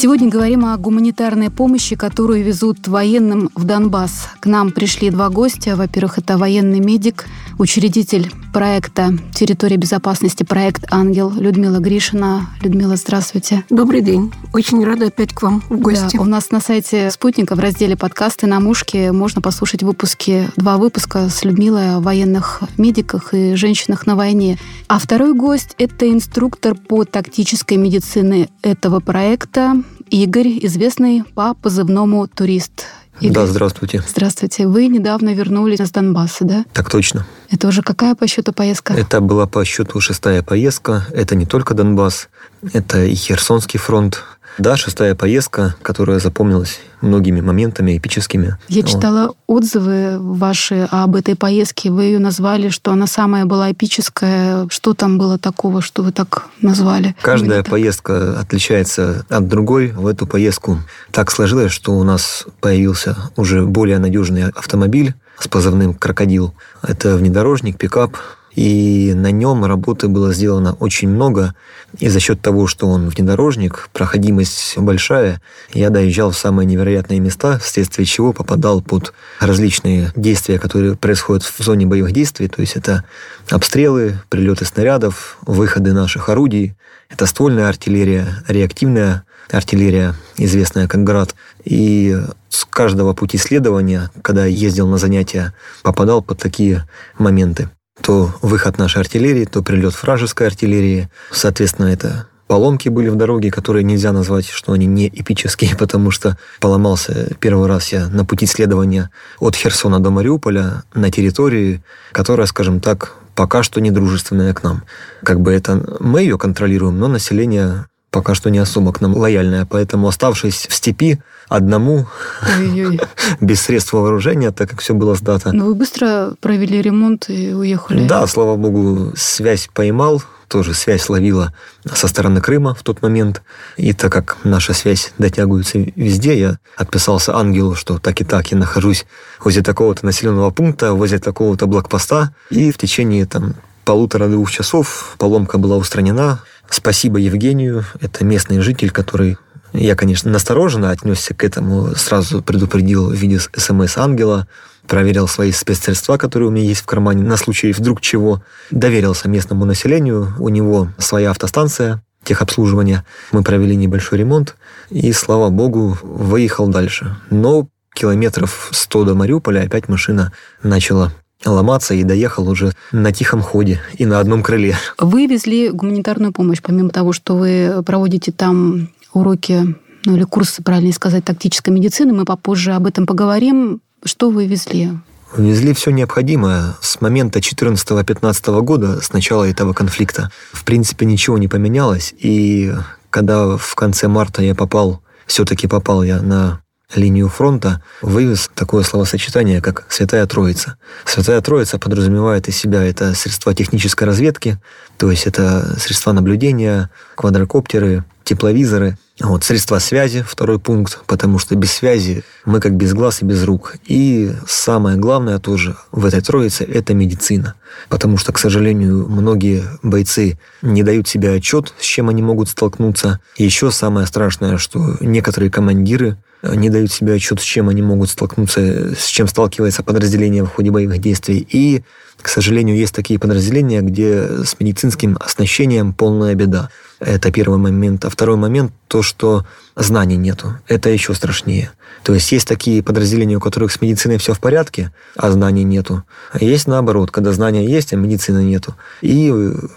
Сегодня говорим о гуманитарной помощи, которую везут военным в Донбасс. К нам пришли два гостя. Во-первых, это военный медик, учредитель проекта «Территория безопасности», проект «Ангел» Людмила Гришина. Людмила, здравствуйте. Добрый день. Очень рада опять к вам в гости. Да, у нас на сайте «Спутника» в разделе «Подкасты на мушке» можно послушать выпуски, два выпуска с Людмилой о военных медиках и женщинах на войне. А второй гость – это инструктор по тактической медицине этого проекта Игорь, известный по позывному «Турист». Игорь. Да, здравствуйте. Здравствуйте. Вы недавно вернулись с Донбасса, да? Так точно. Это уже какая по счету поездка? Это была по счету шестая поездка. Это не только Донбасс, это и Херсонский фронт, да, шестая поездка, которая запомнилась многими моментами эпическими. Я читала отзывы ваши об этой поездке. Вы ее назвали, что она самая была эпическая. Что там было такого, что вы так назвали? Каждая поездка отличается от другой. В эту поездку так сложилось, что у нас появился уже более надежный автомобиль с позывным «Крокодил». Это внедорожник, пикап, и на нем работы было сделано очень много. И за счет того, что он внедорожник, проходимость большая, я доезжал в самые невероятные места, вследствие чего попадал под различные действия, которые происходят в зоне боевых действий. То есть это обстрелы, прилеты снарядов, выходы наших орудий. Это ствольная артиллерия, реактивная артиллерия, известная как «Град». И с каждого пути следования, когда ездил на занятия, попадал под такие моменты то выход нашей артиллерии, то прилет вражеской артиллерии. Соответственно, это поломки были в дороге, которые нельзя назвать, что они не эпические, потому что поломался первый раз я на пути следования от Херсона до Мариуполя на территории, которая, скажем так, пока что недружественная к нам. Как бы это мы ее контролируем, но население пока что не особо к нам лояльная, поэтому оставшись в степи одному, без средств вооружения, так как все было сдато. Но вы быстро провели ремонт и уехали? Да, слава богу, связь поймал, тоже связь ловила со стороны Крыма в тот момент. И так как наша связь дотягивается везде, я отписался ангелу, что так и так я нахожусь возле такого-то населенного пункта, возле такого-то блокпоста. И в течение там полутора-двух часов поломка была устранена, Спасибо Евгению, это местный житель, который я, конечно, настороженно отнесся к этому, сразу предупредил в виде смс-ангела, проверил свои спецсредства, которые у меня есть в кармане, на случай вдруг чего. Доверился местному населению, у него своя автостанция техобслуживания. Мы провели небольшой ремонт, и, слава богу, выехал дальше. Но километров 100 до Мариуполя опять машина начала ломаться и доехал уже на тихом ходе и на одном крыле. Вы везли гуманитарную помощь, помимо того, что вы проводите там уроки, ну или курсы, правильно сказать, тактической медицины, мы попозже об этом поговорим. Что вы везли? Везли все необходимое с момента 14-15 года, с начала этого конфликта. В принципе, ничего не поменялось. И когда в конце марта я попал, все-таки попал я на линию фронта вывез такое словосочетание, как «Святая Троица». «Святая Троица» подразумевает из себя это средства технической разведки, то есть это средства наблюдения, квадрокоптеры, тепловизоры, вот, средства связи, второй пункт, потому что без связи мы как без глаз и без рук. И самое главное тоже в этой троице – это медицина. Потому что, к сожалению, многие бойцы не дают себе отчет, с чем они могут столкнуться. Еще самое страшное, что некоторые командиры не дают себе отчет, с чем они могут столкнуться, с чем сталкивается подразделение в ходе боевых действий. И, к сожалению, есть такие подразделения, где с медицинским оснащением полная беда. Это первый момент. А второй момент – то, что знаний нету. Это еще страшнее. То есть есть такие подразделения, у которых с медициной все в порядке, а знаний нету. А есть наоборот, когда знания есть, а медицины нету. И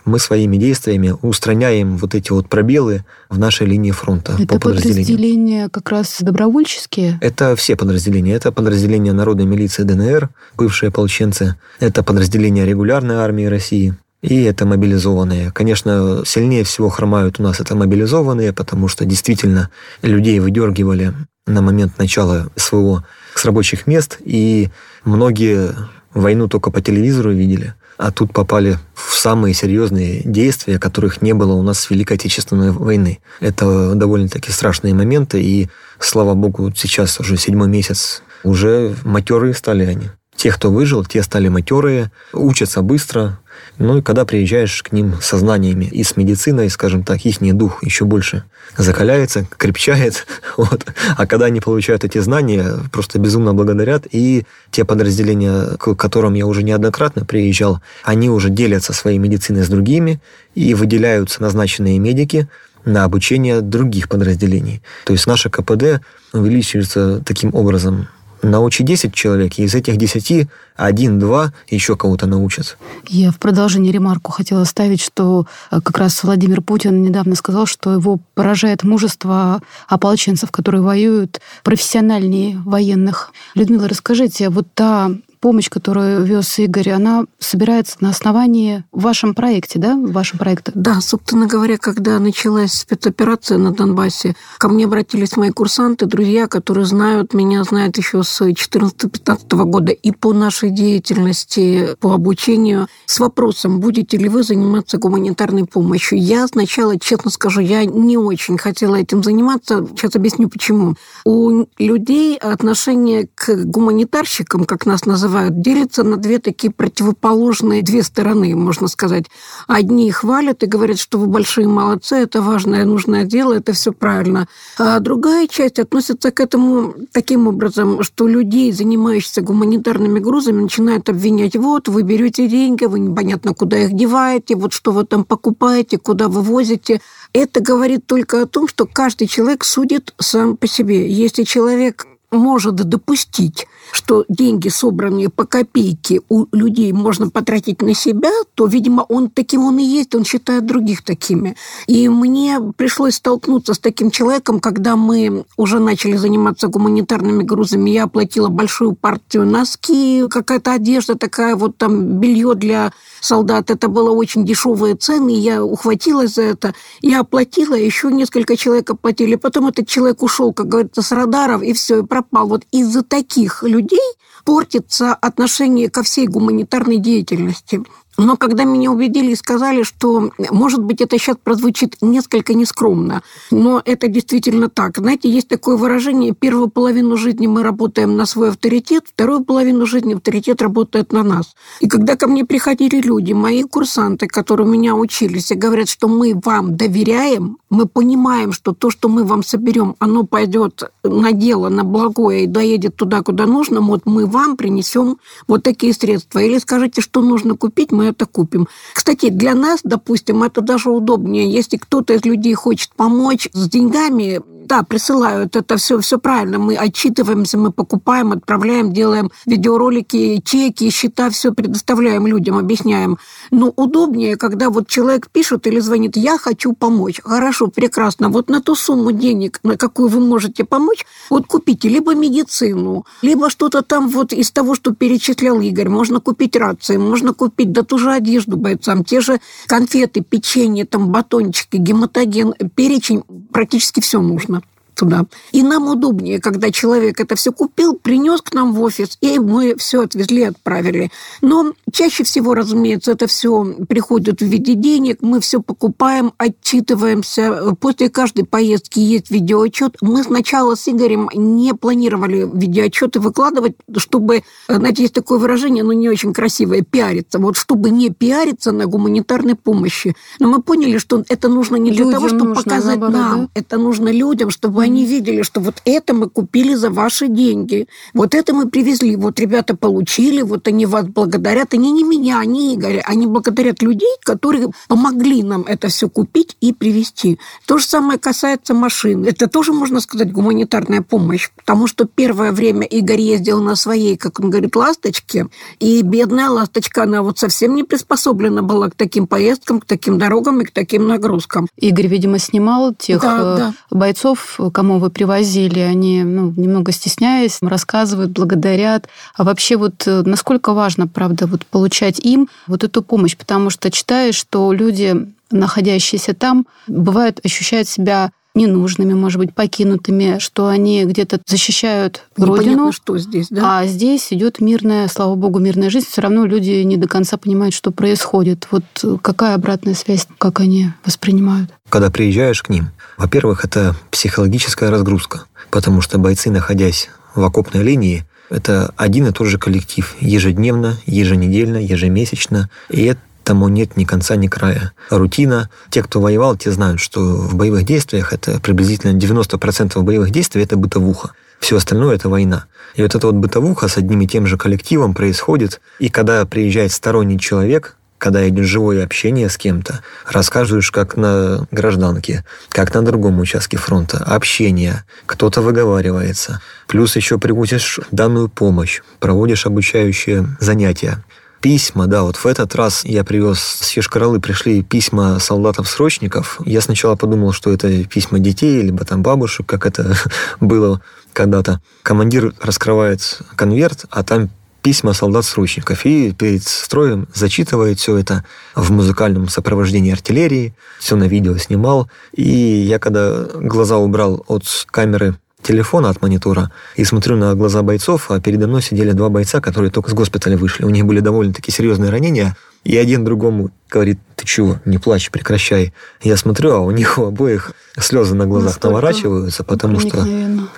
мы своими действиями устраняем вот эти вот пробелы в нашей линии фронта Это по подразделениям. подразделения как раз добровольческие? Это все подразделения. Это подразделения Народной милиции ДНР, бывшие ополченцы. Это подразделения регулярной армии России и это мобилизованные. Конечно, сильнее всего хромают у нас это мобилизованные, потому что действительно людей выдергивали на момент начала СВО с рабочих мест, и многие войну только по телевизору видели, а тут попали в самые серьезные действия, которых не было у нас с Великой Отечественной войны. Это довольно-таки страшные моменты, и, слава богу, сейчас уже седьмой месяц, уже матерые стали они. Те, кто выжил, те стали матерые, учатся быстро, ну и когда приезжаешь к ним со знаниями и с медициной, скажем так, их дух еще больше закаляется, крепчает. Вот. А когда они получают эти знания, просто безумно благодарят. И те подразделения, к которым я уже неоднократно приезжал, они уже делятся своей медициной с другими и выделяются назначенные медики на обучение других подразделений. То есть наше КПД увеличивается таким образом научи 10 человек, и из этих 10 один-два еще кого-то научат. Я в продолжении ремарку хотела ставить, что э, как раз Владимир Путин недавно сказал, что его поражает мужество ополченцев, которые воюют профессиональнее военных. Людмила, расскажите, вот та помощь, которую вез Игорь, она собирается на основании в вашем проекте, да, в вашем проекте? Да, собственно говоря, когда началась спецоперация на Донбассе, ко мне обратились мои курсанты, друзья, которые знают меня, знают еще с 2014-2015 года и по нашей деятельности, по обучению, с вопросом, будете ли вы заниматься гуманитарной помощью. Я сначала, честно скажу, я не очень хотела этим заниматься. Сейчас объясню, почему. У людей отношение к гуманитарщикам, как нас называют, называют, делится на две такие противоположные, две стороны, можно сказать. Одни хвалят и говорят, что вы большие молодцы, это важное, нужное дело, это все правильно. А другая часть относится к этому таким образом, что людей, занимающихся гуманитарными грузами, начинают обвинять, вот, вы берете деньги, вы непонятно, куда их деваете, вот что вы там покупаете, куда вы возите. Это говорит только о том, что каждый человек судит сам по себе. Если человек может допустить, что деньги, собранные по копейке у людей, можно потратить на себя, то, видимо, он таким он и есть, он считает других такими. И мне пришлось столкнуться с таким человеком, когда мы уже начали заниматься гуманитарными грузами. Я оплатила большую партию носки, какая-то одежда такая, вот там белье для солдат. Это было очень дешевые цены, я ухватилась за это. Я оплатила, еще несколько человек оплатили. Потом этот человек ушел, как говорится, с радаров, и все, и. Вот из-за таких людей портится отношение ко всей гуманитарной деятельности. Но когда меня убедили и сказали, что, может быть, это сейчас прозвучит несколько нескромно, но это действительно так. Знаете, есть такое выражение, первую половину жизни мы работаем на свой авторитет, вторую половину жизни авторитет работает на нас. И когда ко мне приходили люди, мои курсанты, которые у меня учились, и говорят, что мы вам доверяем, мы понимаем, что то, что мы вам соберем, оно пойдет на дело, на благое и доедет туда, куда нужно, вот мы вам принесем вот такие средства. Или скажите, что нужно купить, мы это купим. Кстати, для нас, допустим, это даже удобнее. Если кто-то из людей хочет помочь с деньгами, да, присылают это все, все правильно. Мы отчитываемся, мы покупаем, отправляем, делаем видеоролики, чеки, счета, все предоставляем людям, объясняем. Но удобнее, когда вот человек пишет или звонит, я хочу помочь. Хорошо, прекрасно. Вот на ту сумму денег, на какую вы можете помочь, вот купите либо медицину, либо что-то там вот из того, что перечислял Игорь. Можно купить рации, можно купить да ту же одежду бойцам, те же конфеты, печенье, там батончики, гематоген, перечень, практически все нужно туда. И нам удобнее, когда человек это все купил, принес к нам в офис, и мы все отвезли, отправили. Но чаще всего, разумеется, это все приходит в виде денег, мы все покупаем, отчитываемся. После каждой поездки есть видеоотчет. Мы сначала с Игорем не планировали видеоотчеты выкладывать, чтобы, знаете, есть такое выражение, но не очень красивое, пиариться. Вот чтобы не пиариться на гуманитарной помощи. Но мы поняли, что это нужно не для людям того, чтобы нужно, показать наоборот, нам. да? Это нужно людям, чтобы они видели, что вот это мы купили за ваши деньги. Вот это мы привезли. Вот ребята получили, вот они вас благодарят. Они не меня, они Игоря. Они благодарят людей, которые помогли нам это все купить и привезти. То же самое касается машин. Это тоже, можно сказать, гуманитарная помощь. Потому что первое время Игорь ездил на своей, как он говорит, ласточке. И бедная ласточка, она вот совсем не приспособлена была к таким поездкам, к таким дорогам и к таким нагрузкам. Игорь, видимо, снимал тех Да, э, да. бойцов, кому вы привозили. Они, ну, немного стесняясь, рассказывают, благодарят. А вообще вот э, насколько важно, правда, вот получать им вот эту помощь? Потому что читаешь, что люди, находящиеся там, бывают, ощущают себя ненужными, может быть, покинутыми, что они где-то защищают Непонятно, родину. что здесь, да? А здесь идет мирная, слава богу, мирная жизнь. Все равно люди не до конца понимают, что происходит. Вот какая обратная связь, как они воспринимают? Когда приезжаешь к ним, во-первых, это психологическая разгрузка, потому что бойцы, находясь в окопной линии, это один и тот же коллектив ежедневно, еженедельно, ежемесячно. И этому нет ни конца, ни края. Рутина. Те, кто воевал, те знают, что в боевых действиях это приблизительно 90% боевых действий – это бытовуха. Все остальное – это война. И вот эта вот бытовуха с одним и тем же коллективом происходит. И когда приезжает сторонний человек, когда идет живое общение с кем-то, рассказываешь, как на гражданке, как на другом участке фронта, общение, кто-то выговаривается. Плюс еще привозишь данную помощь, проводишь обучающие занятия. Письма, да, вот в этот раз я привез с Ешкаралы, пришли письма солдатов-срочников. Я сначала подумал, что это письма детей, либо там бабушек, как это было когда-то. Командир раскрывает конверт, а там письма солдат-срочников и перед строем зачитывает все это в музыкальном сопровождении артиллерии, все на видео снимал. И я когда глаза убрал от камеры телефона от монитора и смотрю на глаза бойцов, а передо мной сидели два бойца, которые только с госпиталя вышли. У них были довольно-таки серьезные ранения, и один другому говорит, ты чего, не плачь, прекращай. Я смотрю, а у них у обоих слезы на глазах Настолько наворачиваются, потому что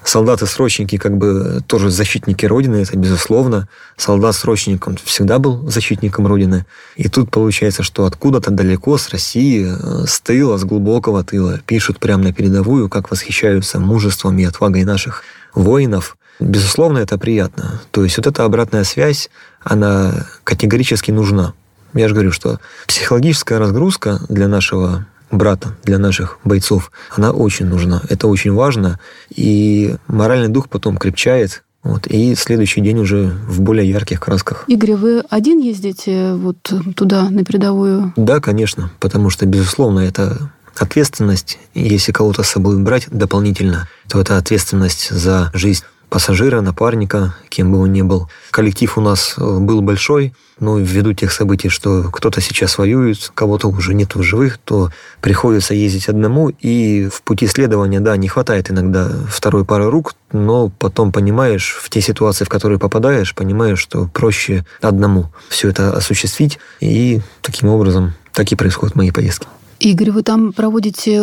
солдаты-срочники как бы тоже защитники Родины, это безусловно. Солдат-срочник, он всегда был защитником Родины. И тут получается, что откуда-то далеко с России, э, с тыла, с глубокого тыла, пишут прямо на передовую, как восхищаются мужеством и отвагой наших воинов. Безусловно, это приятно. То есть вот эта обратная связь, она категорически нужна. Я же говорю, что психологическая разгрузка для нашего брата, для наших бойцов, она очень нужна. Это очень важно. И моральный дух потом крепчает, вот, и следующий день уже в более ярких красках. Игорь, вы один ездите вот туда, на передовую? Да, конечно, потому что, безусловно, это ответственность. Если кого-то с собой брать дополнительно, то это ответственность за жизнь пассажира, напарника, кем бы он ни был. Коллектив у нас э, был большой, но ввиду тех событий, что кто-то сейчас воюет, кого-то уже нет в живых, то приходится ездить одному, и в пути следования, да, не хватает иногда второй пары рук, но потом понимаешь, в те ситуации, в которые попадаешь, понимаешь, что проще одному все это осуществить, и таким образом так и происходят мои поездки. Игорь, вы там проводите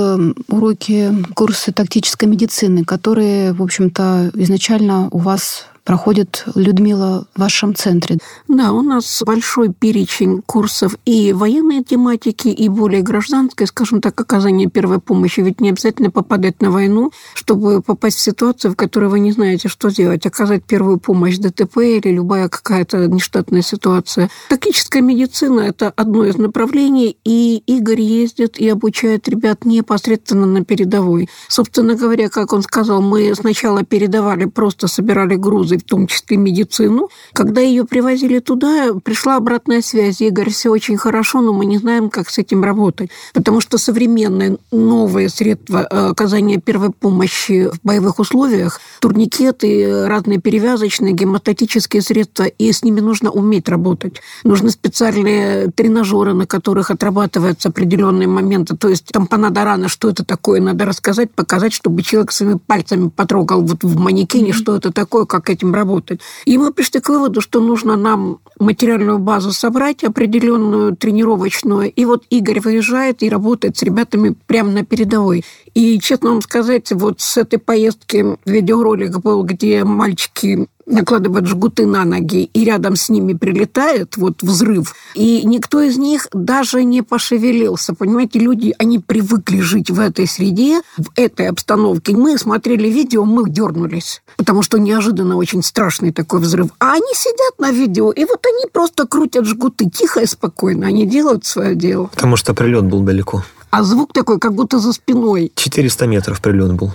уроки, курсы тактической медицины, которые, в общем-то, изначально у вас проходит Людмила в вашем центре. Да, у нас большой перечень курсов и военной тематики, и более гражданской, скажем так, оказания первой помощи. Ведь не обязательно попадать на войну, чтобы попасть в ситуацию, в которой вы не знаете, что делать. Оказать первую помощь ДТП или любая какая-то нештатная ситуация. Тактическая медицина – это одно из направлений, и Игорь ездит и обучает ребят непосредственно на передовой. Собственно говоря, как он сказал, мы сначала передавали, просто собирали грузы в том числе медицину. Когда ее привозили туда, пришла обратная связь. Игорь, все очень хорошо, но мы не знаем, как с этим работать. Потому что современные новые средства э, оказания первой помощи в боевых условиях, турникеты, разные перевязочные, гемостатические средства, и с ними нужно уметь работать. Нужны специальные тренажеры, на которых отрабатываются определенные моменты. То есть там понадо рано, что это такое, надо рассказать, показать, чтобы человек своими пальцами потрогал вот в манекене, mm-hmm. что это такое, как этим этим работать. И мы пришли к выводу, что нужно нам материальную базу собрать, определенную тренировочную. И вот Игорь выезжает и работает с ребятами прямо на передовой. И, честно вам сказать, вот с этой поездки видеоролик был, где мальчики накладывают жгуты на ноги, и рядом с ними прилетает вот взрыв, и никто из них даже не пошевелился. Понимаете, люди, они привыкли жить в этой среде, в этой обстановке. Мы смотрели видео, мы дернулись, потому что неожиданно очень страшный такой взрыв. А они сидят на видео, и вот они просто крутят жгуты тихо и спокойно. Они делают свое дело. Потому что прилет был далеко. А звук такой, как будто за спиной. 400 метров прилет был.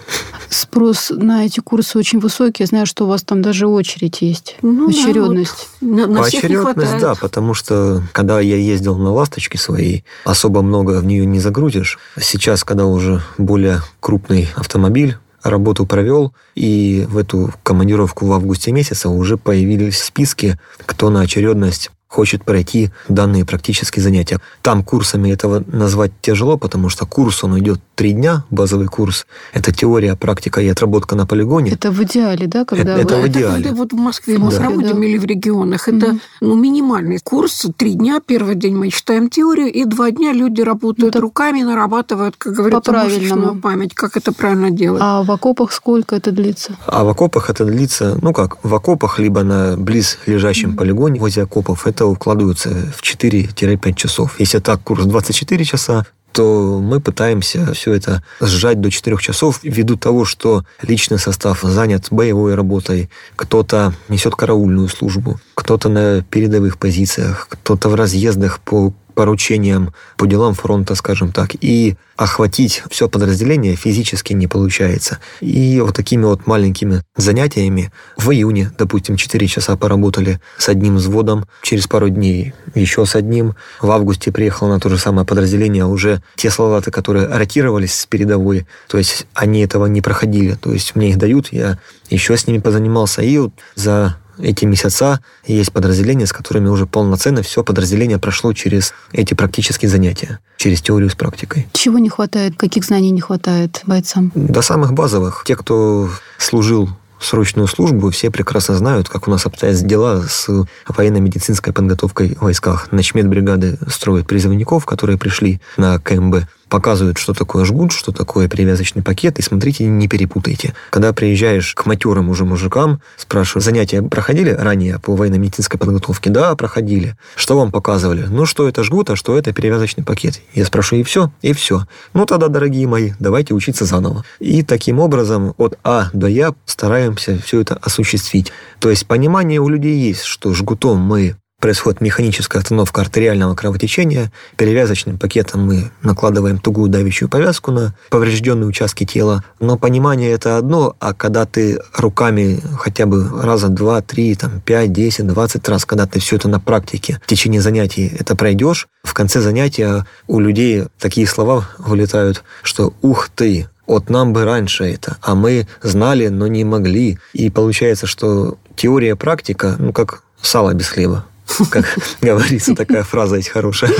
Спрос на эти курсы очень высокий. Я знаю, что у вас там даже очередь есть. Ну, очередность. Да, вот. на, на очередность, да, потому что когда я ездил на «Ласточке» своей, особо много в нее не загрузишь. Сейчас, когда уже более крупный автомобиль, работу провел, и в эту командировку в августе месяце уже появились списки, кто на очередность хочет пройти данные практические занятия. Там курсами этого назвать тяжело, потому что курс, он идет три дня, базовый курс. Это теория, практика и отработка на полигоне. Это в идеале, да? Когда это, вы... это в идеале. Это вот в Москве мы да. проводим да. или в регионах. Это mm-hmm. ну, минимальный курс. Три дня. Первый день мы читаем теорию, и два дня люди работают это руками, нарабатывают, как говорится, мышечную память. Как это правильно делать. А в окопах сколько это длится? А в окопах это длится, ну как, в окопах, либо на близ лежащем mm-hmm. полигоне возле окопов, это укладывается в 4-5 часов. Если так, курс 24 часа, то мы пытаемся все это сжать до 4 часов ввиду того, что личный состав занят боевой работой, кто-то несет караульную службу, кто-то на передовых позициях, кто-то в разъездах по поручениям по делам фронта, скажем так, и охватить все подразделение физически не получается. И вот такими вот маленькими занятиями в июне, допустим, 4 часа поработали с одним взводом, через пару дней еще с одним. В августе приехал на то же самое подразделение уже те солдаты, которые ротировались с передовой, то есть они этого не проходили, то есть мне их дают, я еще с ними позанимался, и вот за эти месяца есть подразделения, с которыми уже полноценно все подразделение прошло через эти практические занятия, через теорию с практикой. Чего не хватает? Каких знаний не хватает бойцам? До самых базовых. Те, кто служил срочную службу, все прекрасно знают, как у нас обстоят дела с военно-медицинской подготовкой в войсках. Начмет бригады строят призывников, которые пришли на КМБ показывают, что такое жгут, что такое перевязочный пакет, и смотрите, не перепутайте. Когда приезжаешь к матерым уже мужикам, спрашивают, занятия проходили ранее по военно-медицинской подготовке? Да, проходили. Что вам показывали? Ну, что это жгут, а что это перевязочный пакет? Я спрашиваю, и все? И все. Ну, тогда, дорогие мои, давайте учиться заново. И таким образом от А до Я стараемся все это осуществить. То есть понимание у людей есть, что жгутом мы происходит механическая остановка артериального кровотечения. Перевязочным пакетом мы накладываем тугую давящую повязку на поврежденные участки тела. Но понимание это одно, а когда ты руками хотя бы раза два, три, там, пять, десять, двадцать раз, когда ты все это на практике в течение занятий это пройдешь, в конце занятия у людей такие слова вылетают, что «ух ты, вот нам бы раньше это, а мы знали, но не могли». И получается, что теория практика, ну, как сало без хлеба как говорится, такая фраза есть хорошая.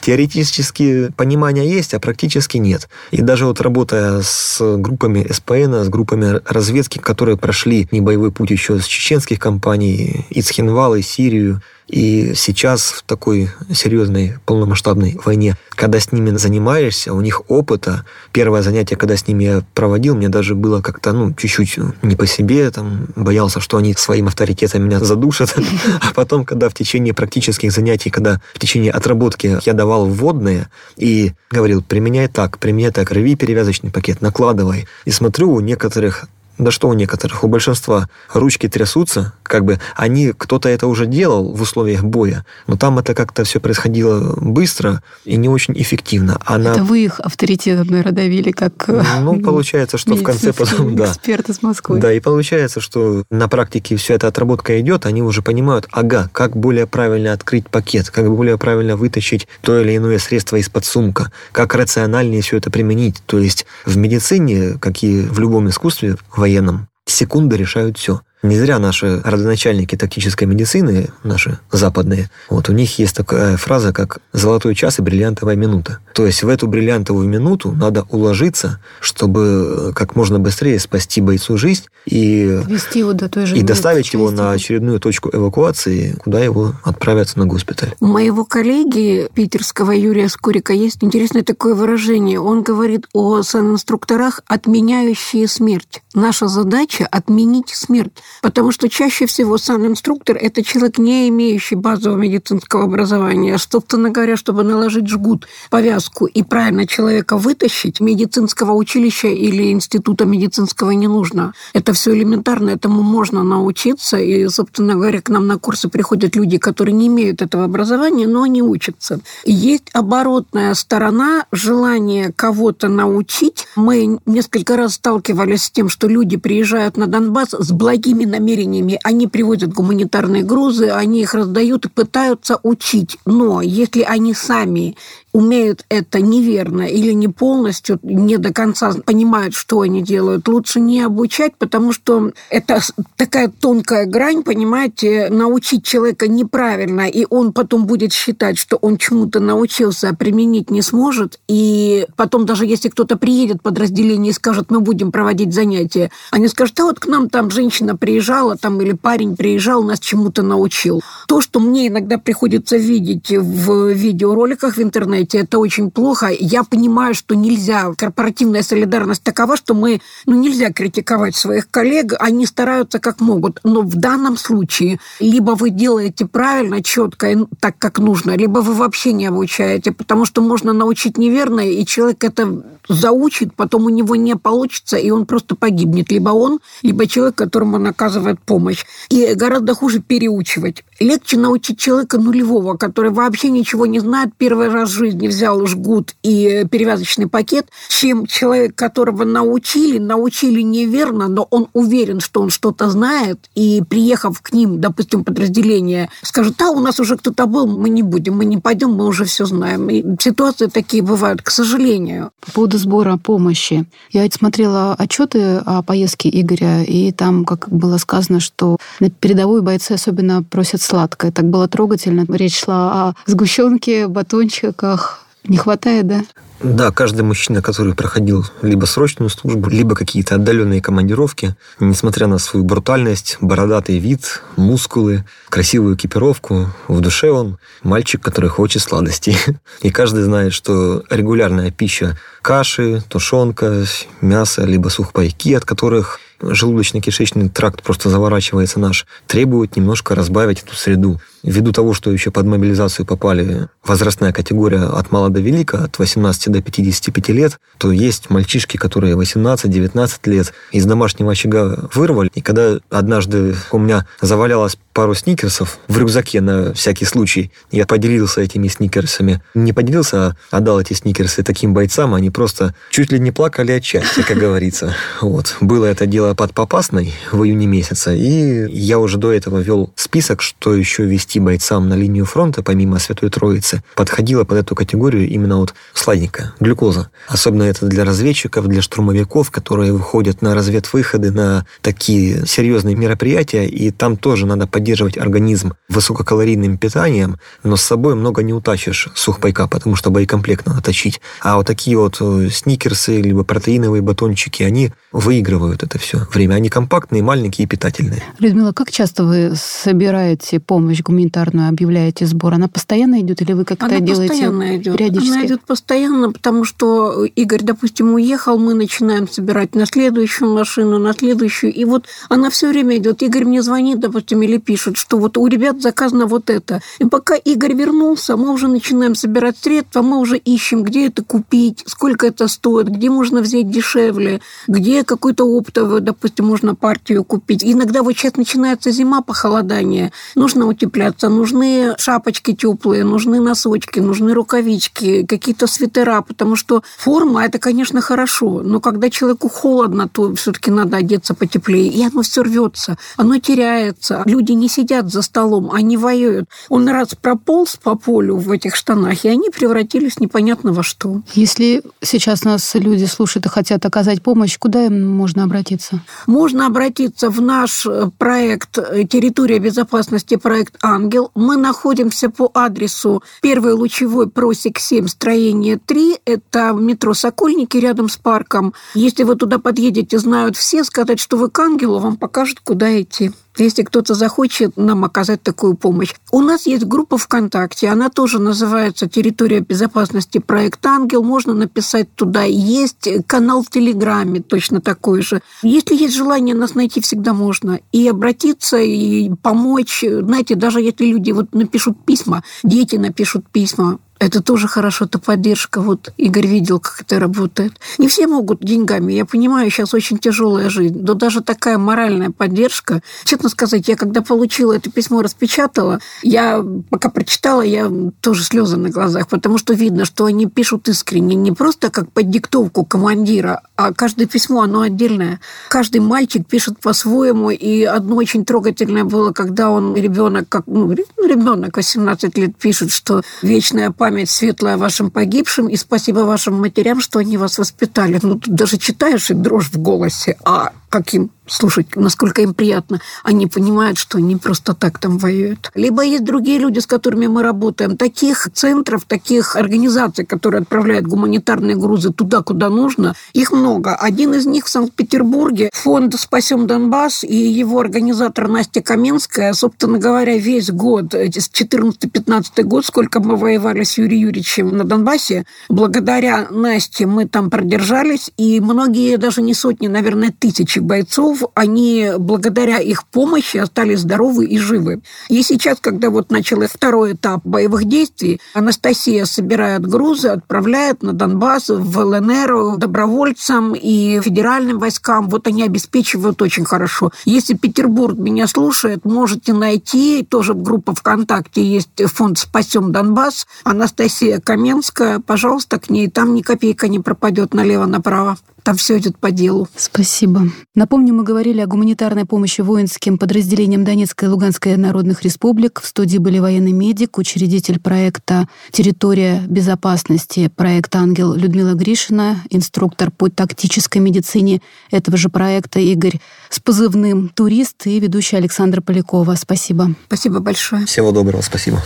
Теоретически понимание есть, а практически нет. И даже вот работая с группами СПН, с группами разведки, которые прошли не боевой путь еще с чеченских компаний, Ицхинвал и Сирию, и сейчас в такой серьезной полномасштабной войне, когда с ними занимаешься, у них опыта. Первое занятие, когда с ними я проводил, мне даже было как-то, ну, чуть-чуть не по себе, там, боялся, что они своим авторитетом меня задушат. А потом, когда в течение практических занятий, когда в течение отработки я давал вводные и говорил, применяй так, применяй так, рви перевязочный пакет, накладывай. И смотрю, у некоторых да что у некоторых, у большинства ручки трясутся, как бы они, кто-то это уже делал в условиях боя, но там это как-то все происходило быстро и не очень эффективно. Она... Это вы их авторитетом, наверное, давили, как Ну, получается, что в конце потом, да. Эксперт из Москвы. Да, и получается, что на практике вся эта отработка идет, они уже понимают, ага, как более правильно открыть пакет, как более правильно вытащить то или иное средство из-под сумка, как рациональнее все это применить. То есть в медицине, как и в любом искусстве, в военном. Секунды решают все. Не зря наши родоначальники тактической медицины, наши западные, вот у них есть такая фраза, как «золотой час и бриллиантовая минута». То есть в эту бриллиантовую минуту надо уложиться, чтобы как можно быстрее спасти бойцу жизнь и, его до той же и доставить его на очередную точку эвакуации, куда его отправят на госпиталь. У моего коллеги питерского Юрия Скорика есть интересное такое выражение. Он говорит о санинструкторах, отменяющие смерть. Наша задача – отменить смерть. Потому что чаще всего сам инструктор – это человек, не имеющий базового медицинского образования. Собственно говоря, чтобы наложить жгут, повязку и правильно человека вытащить, медицинского училища или института медицинского не нужно. Это все элементарно, этому можно научиться. И, собственно говоря, к нам на курсы приходят люди, которые не имеют этого образования, но они учатся. Есть оборотная сторона, желание кого-то научить. Мы несколько раз сталкивались с тем, что люди приезжают на Донбасс с благими благими намерениями. Они привозят гуманитарные грузы, они их раздают и пытаются учить. Но если они сами умеют это неверно или не полностью, не до конца понимают, что они делают, лучше не обучать, потому что это такая тонкая грань, понимаете, научить человека неправильно, и он потом будет считать, что он чему-то научился, а применить не сможет, и потом даже если кто-то приедет в подразделение и скажет, мы будем проводить занятия, они скажут, а вот к нам там женщина приезжала, там или парень приезжал, нас чему-то научил. То, что мне иногда приходится видеть в видеороликах в интернете, это очень плохо. Я понимаю, что нельзя, корпоративная солидарность такова, что мы, ну, нельзя критиковать своих коллег, они стараются как могут. Но в данном случае либо вы делаете правильно, четко, так, как нужно, либо вы вообще не обучаете, потому что можно научить неверно, и человек это заучит, потом у него не получится, и он просто погибнет. Либо он, либо человек, которому он оказывает помощь. И гораздо хуже переучивать. Легче научить человека нулевого, который вообще ничего не знает, первый раз в жизни взял жгут и перевязочный пакет, чем человек, которого научили, научили неверно, но он уверен, что он что-то знает, и приехав к ним, допустим, подразделение, скажет, да, у нас уже кто-то был, мы не будем, мы не пойдем, мы уже все знаем. И ситуации такие бывают, к сожалению. По поводу сбора помощи. Я смотрела отчеты о поездке Игоря, и там, как было сказано, что на передовую бойцы особенно просят сладкое. Так было трогательно. Речь шла о сгущенке, батончиках. Не хватает, да? Да, каждый мужчина, который проходил либо срочную службу, либо какие-то отдаленные командировки, несмотря на свою брутальность, бородатый вид, мускулы, красивую экипировку, в душе он мальчик, который хочет сладостей. И каждый знает, что регулярная пища каши, тушенка, мясо, либо сухпайки, от которых желудочно-кишечный тракт просто заворачивается наш, требует немножко разбавить эту среду. Ввиду того, что еще под мобилизацию попали возрастная категория от мала до велика, от 18 до 55 лет, то есть мальчишки, которые 18-19 лет из домашнего очага вырвали. И когда однажды у меня завалялась пару сникерсов в рюкзаке на всякий случай, я поделился этими сникерсами. Не поделился, а отдал эти сникерсы таким бойцам, они просто чуть ли не плакали от как говорится. Вот. Было это дело под Попасной в июне месяца, и я уже до этого вел список, что еще вести бойцам на линию фронта, помимо Святой Троицы, подходило под эту категорию именно вот сладенькая, глюкоза. Особенно это для разведчиков, для штурмовиков, которые выходят на разведвыходы, на такие серьезные мероприятия, и там тоже надо поддерживать организм высококалорийным питанием, но с собой много не утащишь сухпайка, потому что боекомплект надо точить. А вот такие вот э, сникерсы, либо протеиновые батончики, они выигрывают это все время. Они компактные, маленькие и питательные. Людмила, как часто вы собираете помощь гуманитарную, объявляете сбор? Она постоянно идет или вы как-то Она делаете постоянно идет. периодически? Она идет постоянно, потому что Игорь, допустим, уехал, мы начинаем собирать на следующую машину, на следующую. И вот она все время идет. Игорь мне звонит, допустим, или пишет, что вот у ребят заказано вот это. И пока Игорь вернулся, мы уже начинаем собирать средства, мы уже ищем, где это купить, сколько это стоит, где можно взять дешевле, где какую-то оптовую, допустим, можно партию купить. Иногда вот сейчас начинается зима, похолодание, нужно утепляться, нужны шапочки теплые, нужны носочки, нужны рукавички, какие-то свитера, потому что форма – это, конечно, хорошо, но когда человеку холодно, то все-таки надо одеться потеплее, и оно все рвется, оно теряется. Люди не сидят за столом, они воюют. Он раз прополз по полю в этих штанах, и они превратились непонятно во что. Если сейчас нас люди слушают и хотят оказать помощь, куда им можно обратиться? Можно обратиться в наш э, проект э, «Территория безопасности», проект «Ангел». Мы находимся по адресу Первый лучевой просек 7, строение 3. Это метро «Сокольники» рядом с парком. Если вы туда подъедете, знают все, сказать, что вы к «Ангелу», вам покажут, куда идти если кто-то захочет нам оказать такую помощь. У нас есть группа ВКонтакте, она тоже называется «Территория безопасности. Проект Ангел». Можно написать туда. Есть канал в Телеграме точно такой же. Если есть желание нас найти, всегда можно. И обратиться, и помочь. Знаете, даже если люди вот напишут письма, дети напишут письма, это тоже хорошо, это поддержка. Вот Игорь видел, как это работает. Не все могут деньгами. Я понимаю, сейчас очень тяжелая жизнь. Но даже такая моральная поддержка. Честно сказать, я когда получила это письмо, распечатала, я пока прочитала, я тоже слезы на глазах, потому что видно, что они пишут искренне. Не просто как под диктовку командира, а каждое письмо, оно отдельное. Каждый мальчик пишет по-своему. И одно очень трогательное было, когда он, ребенок, как, ну, ребенок 18 лет пишет, что вечная память память светлая вашим погибшим и спасибо вашим матерям, что они вас воспитали. Ну, тут даже читаешь и дрожь в голосе. А каким слушать, насколько им приятно. Они понимают, что они просто так там воюют. Либо есть другие люди, с которыми мы работаем. Таких центров, таких организаций, которые отправляют гуманитарные грузы туда, куда нужно, их много. Один из них в Санкт-Петербурге, фонд «Спасем Донбасс» и его организатор Настя Каменская, собственно говоря, весь год, 14-15 год, сколько мы воевали с Юрием Юрьевичем на Донбассе, благодаря Насте мы там продержались, и многие, даже не сотни, наверное, тысячи бойцов, они благодаря их помощи остались здоровы и живы. И сейчас, когда вот начался второй этап боевых действий, Анастасия собирает грузы, отправляет на Донбасс, в ЛНР добровольцам и федеральным войскам. Вот они обеспечивают очень хорошо. Если Петербург меня слушает, можете найти, тоже группа ВКонтакте есть фонд «Спасем Донбасс», Анастасия Каменская, пожалуйста, к ней, там ни копейка не пропадет налево-направо. Там все идет по делу. Спасибо. Напомню, мы говорили о гуманитарной помощи воинским подразделениям Донецкой и Луганской народных республик. В студии были военный медик, учредитель проекта «Территория безопасности», проект «Ангел» Людмила Гришина, инструктор по тактической медицине этого же проекта Игорь с позывным «Турист» и ведущий Александр Полякова. Спасибо. Спасибо большое. Всего доброго, спасибо.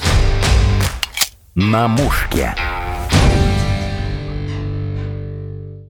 На мушке.